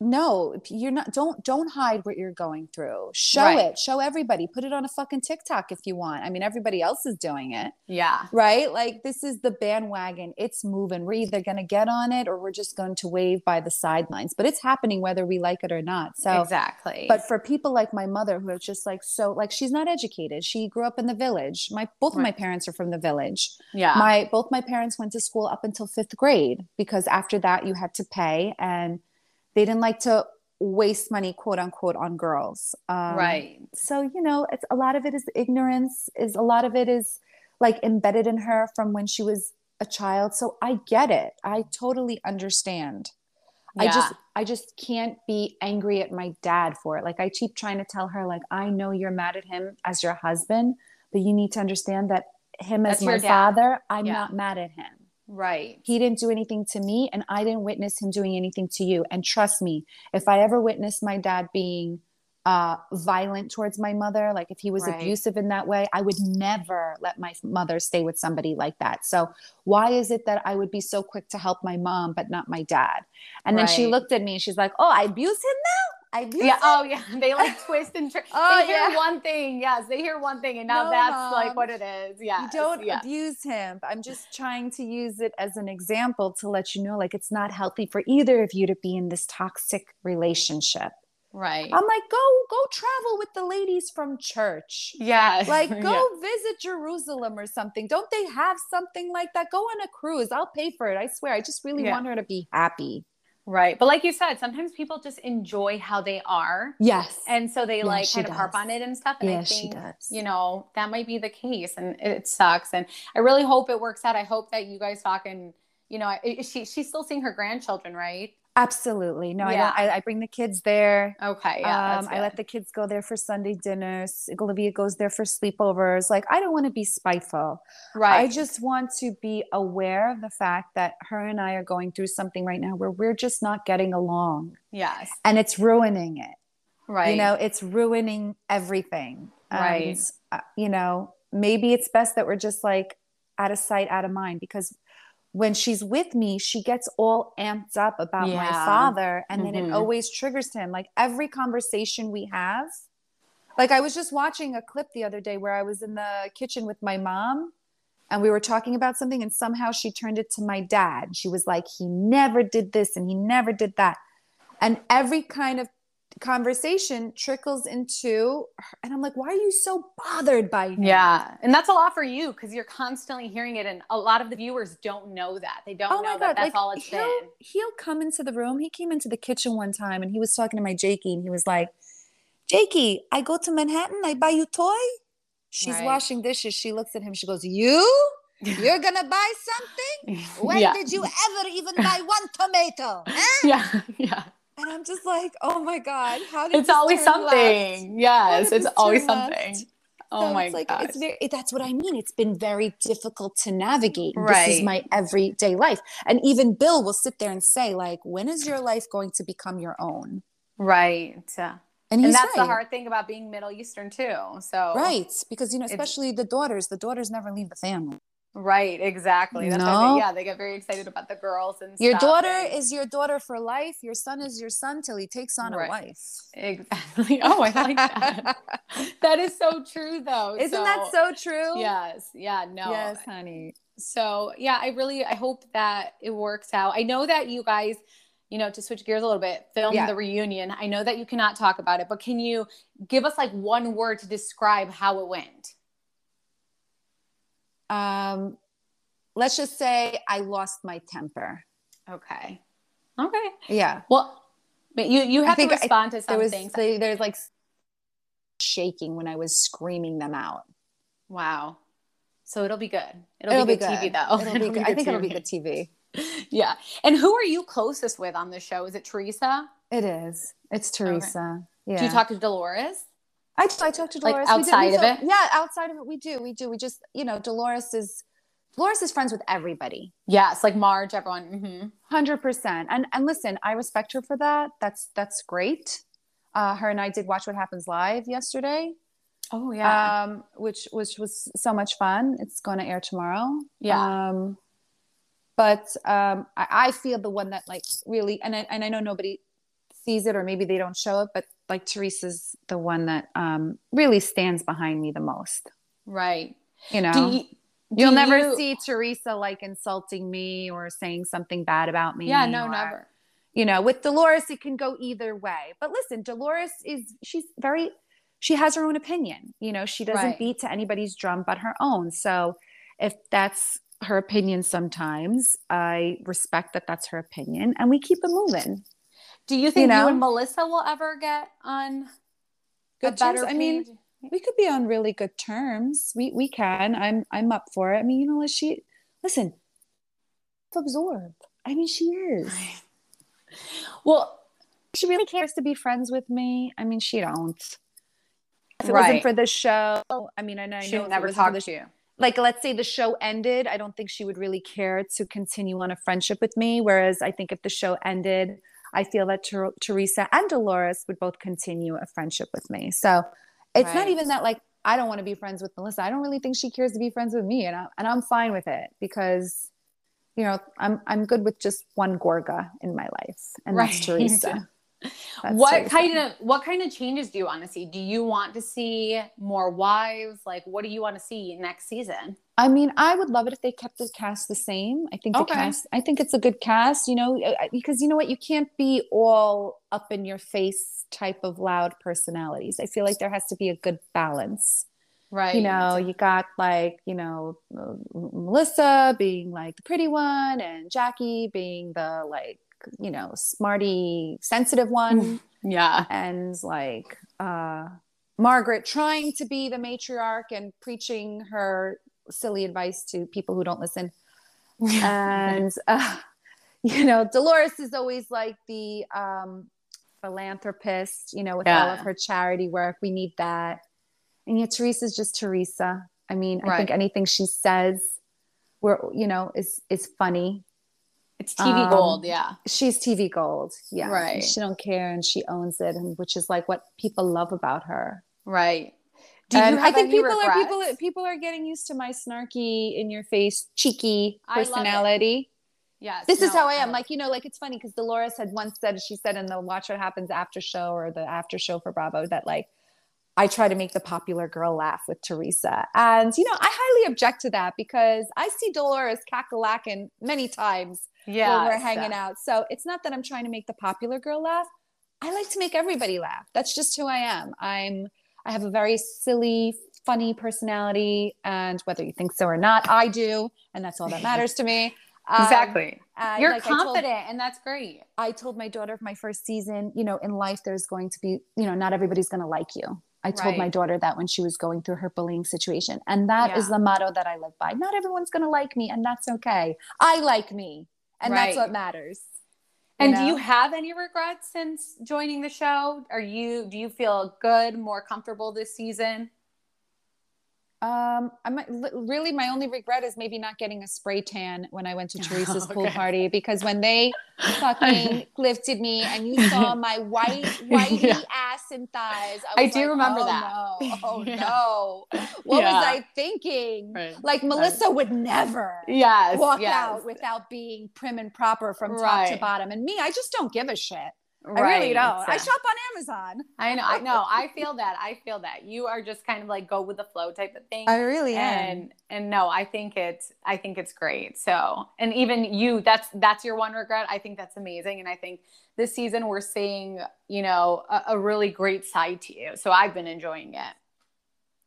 no, you're not don't don't hide what you're going through. Show Right. it. Show everybody. Put it on a fucking TikTok if you want. I mean, everybody else is doing it. yeah. right? Like this is the bandwagon. It's moving. We're either going to get on it or we're just going to wave by the sidelines. But it's happening whether we like it or not. So, exactly. but for people like my mother who are just like so like she's not educated. She grew up in the village. My both of my parents are from the village. yeah. My both my parents went to school up until 5th grade because after that you had to pay and they didn't like to waste money quote unquote on girls. Um, right. so you know it's a lot of it is ignorance is a lot of it is like embedded in her from when she was a child so i get it i totally understand yeah. i just i just can't be angry at my dad for it like i keep trying to tell her like i know you're mad at him as your husband but you need to understand that him That's as my dad. father i'm Yeah. not mad at him Right. he didn't do anything to me and i didn't witness him doing anything to you. And trust me if i ever witnessed my dad being uh, violent towards my mother like if he was Right. abusive in that way i would never let my mother stay with somebody like that. So why is it that i would be so quick to help my mom but not my dad? And then she looked at me and she's like oh i abuse him now i Yeah. Oh, yeah. They like twist and trick. Oh, they hear yeah. one thing. Yes. They hear one thing, and now No, that's Mom. like what it is. Yeah. you don't Yeah. abuse him. I'm just trying to use it as an example to let you know like it's not healthy for either of you to be in this toxic relationship. Right. I'm like, go go travel with the ladies from church. yeah. Like go Yeah. visit Jerusalem or something. Don't they have something like that? Go on a cruise. I'll pay for it. I swear. I just really Yeah. want her to be happy. Right. But like you said, sometimes people just enjoy how they are. Yes. And so they Yeah, like she kind of harp on it and stuff. And Yeah, I she think, does. you know, that might be the case and it sucks. And I really hope it works out. I hope that you guys talk and, you know, she, she's still seeing her grandchildren, right? Absolutely. No, Yeah. I I, I bring the kids there. Okay. Yeah. um, I let the kids go there for Sunday dinners. Olivia goes there for sleepovers. Like, I don't want to be spiteful. right. I just want to be aware of the fact that her and I are going through something right now where we're just not getting along yes. and it's ruining it. Right. You know, it's ruining everything. Right. And, uh, you know, maybe it's best that we're just like out of sight, out of mind because when she's with me, she gets all amped up about my father. And then it Mhm. always triggers him. Like every conversation we have, like I was just watching a clip the other day where I was in the kitchen with my mom and we were talking about something and somehow she turned it to my dad. She was like, he never did this and he never did that. And every kind of conversation trickles into her- and I'm like, why are you so bothered by him? Yeah. And that's a lot for you because you're constantly hearing it. And a lot of the viewers don't know that. They don't Oh know my that that's Like all it's he'll been. he'll come into the room. He came into the kitchen one time and he was talking to my Jakey and he was like, "Jakey, I go to Manhattan. I buy you toy." She's Right. washing dishes. She looks at him. She goes, "You? You're gonna buy something? When yeah. did you ever even buy one tomato?" huh?" yeah. Yeah. And I'm just like, "Oh my god! How did It's always turn left?" something. Yes. It's always turn left? something. Oh So my it's like it's very that's what I mean. It's been very difficult to navigate. This is my everyday life. And even Bill will sit there and say, like, when is your life going to become your own? right. And and that's right. the hard thing about being Middle Eastern too. So Right. Because you know, especially the daughters, the daughters never leave the family. Right, exactly. That's No. they, yeah, they get very excited about the girls and Your daughter and- is your daughter for life. Your son is your son till he takes on Right. a wife. exactly. Oh, I like that. that is so true, though. Isn't that so true? Yes. Yeah. No. Yes, honey. So yeah, I really I hope that it works out. I know that you guys you know, to switch gears a little bit, film Yeah. the reunion. I know that you cannot talk about it, but can you give us like one word to describe how it went? Um, let's just say I lost my temper. Okay. Okay. Yeah. Well, but you you have to think I- respond to There some was things. there- there's like shaking when I was screaming them out. wow. So it'll be good. It'll, It'll be be good TV though. It'll be good. I think it'll be good TV. Yeah. And who are you closest with on the show? Is it Teresa? It is. It's Teresa. Yeah. Do you talk to Dolores? I, I talked to Like, Dolores. We did- we outside of talk- it? Yeah, outside of it, we do. We do. We just, you know, Dolores is Dolores is friends with everybody. Yes, like Marge, everyone. hmm Hundred percent. And and listen, I respect her for that. That's that's great. Uh, her and I did watch What Happens Live yesterday, Oh yeah. um, which which was so much fun. It's going to air tomorrow. Yeah. Um, but um, I, I feel the one that like really, and I and I know nobody sees it or maybe they don't show it, but like Teresa's the one that um, really stands behind me the most. right. You know, you, you'll never you- see Teresa like insulting me or saying something bad about me. Yeah, no, or- never. you know with dolores it can go either way but listen dolores is she's very she has her own opinion you know she doesn't Right. beat to anybody's drum but her own so if that's her opinion sometimes i respect that that's her opinion and we keep it moving Do you think you, know? and Melissa will ever get on good terms. i mean we could be on really good terms we we can i'm i'm up for it i mean you know she listen absorb. i mean she is well, she really cares to be friends with me i mean she don't if it Right. wasn't for the show i mean i know she would never talk the to you. like let's say the show ended i don't think she would really care to continue on a friendship with me whereas i think if the show ended i feel that Ter- teresa and dolores would both continue a friendship with me so it's not even that like i don't want to be friends with melissa i don't really think she cares to be friends with me and, I, and i'm fine with it because you know i'm i'm good with just one gorga in my life and that's teresa That's what Teresa. kind of what kind of changes do you want to see? Do you want to see more wives? Like, what do you want to see next season? I mean, I would love it if they kept the cast the same. I think the Okay. cast. I think it's a good cast. You know, uh, because you know what, you can't be all up in your face type of loud personalities. I feel like there has to be a good balance. Right. You know, you got like you know uh, Melissa being like the pretty one, and Jackie being the like you know smarty, sensitive one yeah. and like uh, Margaret trying to be the matriarch and preaching her silly advice to people who don't listen. And, uh, you know, Dolores is always like the um, philanthropist, you know, with all of her charity work. We need that. And yet Teresa's just Teresa. I mean, I think anything she says, we're, you know, is is funny. It's TV Um, gold. Yeah. She's TV gold. Yeah. Right. She don't care and she owns it and which is like what people love about her. Right. Do and you I think people are people people are getting used to my snarky in your face cheeky I love it. personality. Yes. This is how I am. Like, you know, like it's funny because Dolores had once said, she said in the Watch What Happens after show or the after show for Bravo that like I try to make the popular girl laugh with Teresa. And, you know, I highly object to that because I see Dolores cackalacken many times. Yeah. when we're hanging out. So it's not that I'm trying to make the popular girl laugh. I like to make everybody laugh. That's just who I am. I'm I have a very silly, funny personality, and whether you think so or not, I do, and that's all that matters to me. Um, Exactly. and You're like I told- confident, and that's great. I told my daughter of my first season, you know, in life, there's going to be, you know, not everybody's going to like you. I told my daughter that when she was going through her bullying situation. And that is Yeah. the motto that I live by. Not everyone's going to like me, and that's okay. I like me, and that's what matters. And know? do you have any regrets since joining the show? Are you do you feel good, more comfortable this season? Um, I might really my only regret is maybe not getting a spray tan when I went to Teresa's pool Okay. party because when they fucking lifted me and you saw my white whitey Yeah. ass and thighs, I was do like, remember "Oh, that." No. Oh Yeah. no! What Yeah. was I thinking? Right. Like Melissa would never Yes. walk yes. out without being prim and proper from top to bottom, and me, I just don't give a shit. Right. I really don't. I shop on Amazon. I know. I know. I feel that. I feel that. You are just kind of like go with the flow type of thing. I really am. And and no, I think it's I think it's great. So and even you, that's that's your one regret. I think that's amazing. And I think this season we're seeing, you know, a, a really great side to you. So I've been enjoying it.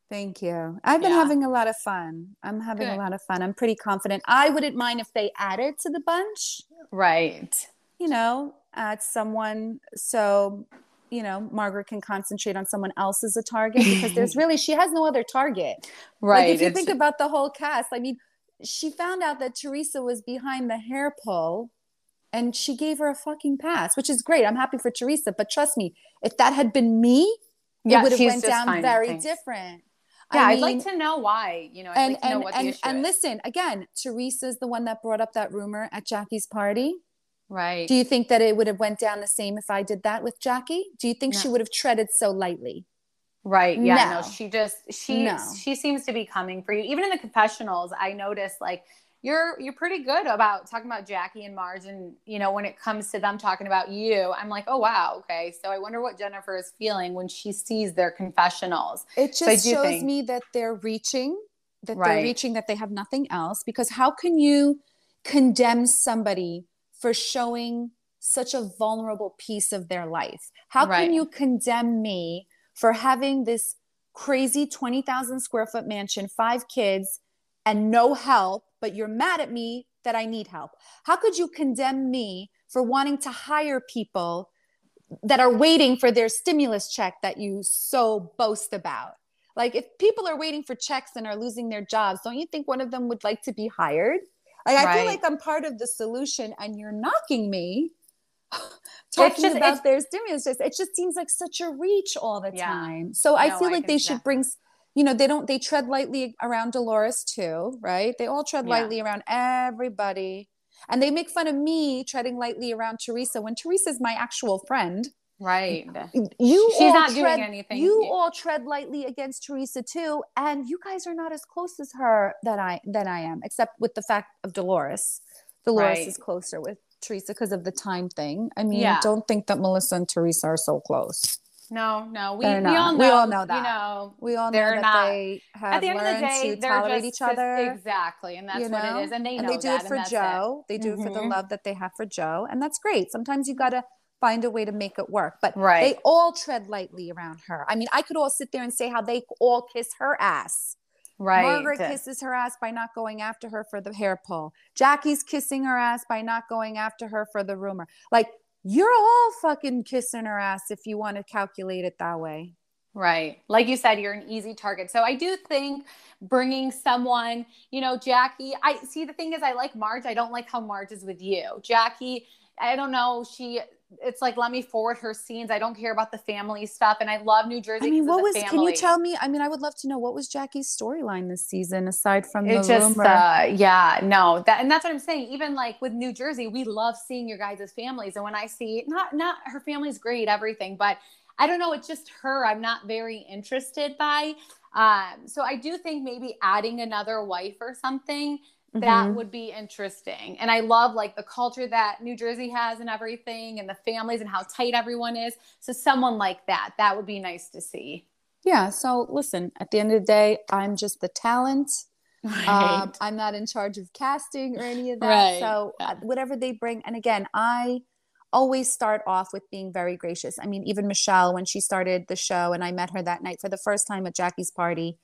Thank you. I've been yeah. having a lot of fun. I'm having Good. a lot of fun. I'm pretty confident. I wouldn't mind if they added to the bunch. Right. You know, add someone so you know Margaret can concentrate on someone else as a target because there's really she has no other target. Right. Like if you it's... think about the whole cast, I mean, she found out that Teresa was behind the hair pull and she gave her a fucking pass, which is great. I'm happy for Teresa, but trust me, if that had been me, yeah, it would have went down very different. Yeah, I would like to know why. You know, I'd and like and and, and listen again. Teresa's the one that brought up that rumor at Jackie's party. Right. Do you think that it would have went down the same if I did that with Jackie? Do you think no. she would have treaded so lightly? Right. Yeah. No. no she just she no. she seems to be coming for you. Even in the confessionals, I noticed like you're you're pretty good about talking about Jackie and Marge and you know when it comes to them talking about you I'm like oh wow okay so I wonder what Jennifer is feeling when she sees their confessionals it just so shows think, me that they're reaching that right. they're reaching that they have nothing else because how can you condemn somebody for showing such a vulnerable piece of their life. How right. can you condemn me for having this crazy 20,000 square foot mansion, five kids, and no help, but you're mad at me that I need help? How could you condemn me for wanting to hire people that are waiting for their stimulus check that you so boast about? Like, if people are waiting for checks and are losing their jobs, don't you think one of them would like to be hired? Like right. I feel like I'm part of the solution and you're knocking me talking just, about their stimulus. It just seems like such a reach all the yeah. time. So no, I feel like I they should that. bring you know, they don't they tread lightly around Dolores too, right? They all tread yeah. lightly around everybody. And they make fun of me treading lightly around Teresa when Teresa's my actual friend. Right. You she's not tread, doing anything. You all tread lightly against Teresa too, and you guys are not as close as her that I than I am, except with the fact of Dolores. Dolores right. is closer with Teresa because of the time thing. I mean, yeah. don't think that Melissa and Teresa are so close. No, no, we, we all know. We all know that. You know, we all know that not, they have at the end learned of the day, to tolerate each other. Exactly, and that's you know? what it is. And they and they do it for Joe. It. They do mm-hmm. it for the mm-hmm. love that they have for Joe, and that's great. Sometimes you gotta find a way to make it work. But right. they all tread lightly around her. I mean, I could all sit there and say how they all kiss her ass. Right. Margaret kisses her ass by not going after her for the hair pull. Jackie's kissing her ass by not going after her for the rumor. Like, you're all fucking kissing her ass if you want to calculate it that way. Right. Like you said, you're an easy target. So I do think bringing someone, you know, Jackie, I see the thing is, I like Marge. I don't like how Marge is with you. Jackie, I don't know. She it's like let me forward her scenes. I don't care about the family stuff, and I love New Jersey. I mean, what was? Can you tell me? I mean, I would love to know what was Jackie's storyline this season aside from it the just, rumor. Uh, yeah, no, that and that's what I'm saying. Even like with New Jersey, we love seeing your guys' families, and when I see not not her family's great, everything, but I don't know, it's just her. I'm not very interested by. Um, so I do think maybe adding another wife or something that mm-hmm. would be interesting. And I love like the culture that New Jersey has and everything and the families and how tight everyone is. So someone like that, that would be nice to see. Yeah. So listen, at the end of the day, I'm just the talent. Right. Um, I'm not in charge of casting or any of that. Right. So. Uh, whatever they bring, and again, I always start off with being very gracious. I mean, even Michelle, when she started the show and I met her that night for the first time at Jackie's party,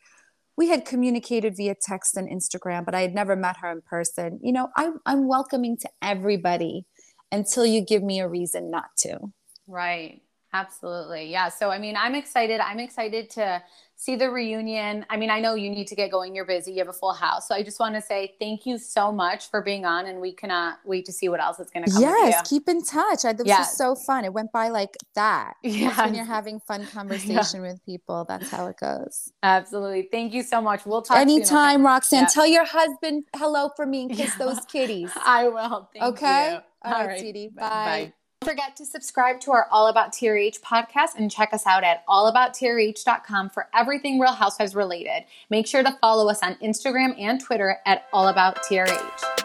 we had communicated via text and Instagram, but I had never met her in person. You know, I, I'm welcoming to everybody until you give me a reason not to. Right. Absolutely. Yeah. So, I mean, I'm excited. I'm excited to see the reunion. I mean, I know you need to get going. You're busy. You have a full house. So I just want to say thank you so much for being on, and we cannot wait to see what else is going to come. Yes, keep in touch. I, this yes. was so fun. It went by like that. Yeah, when you're having fun conversation yeah. with people, that's how it goes. Absolutely. Thank you so much. We'll talk anytime, soon. Roxanne. Yep. Tell your husband hello for me and kiss yeah. those kitties. I will. Thank okay. You. All, All right, right, sweetie. Bye. Bye forget to subscribe to our All About TRH podcast and check us out at allabouttrh.com for everything Real Housewives related. Make sure to follow us on Instagram and Twitter at allabouttrh.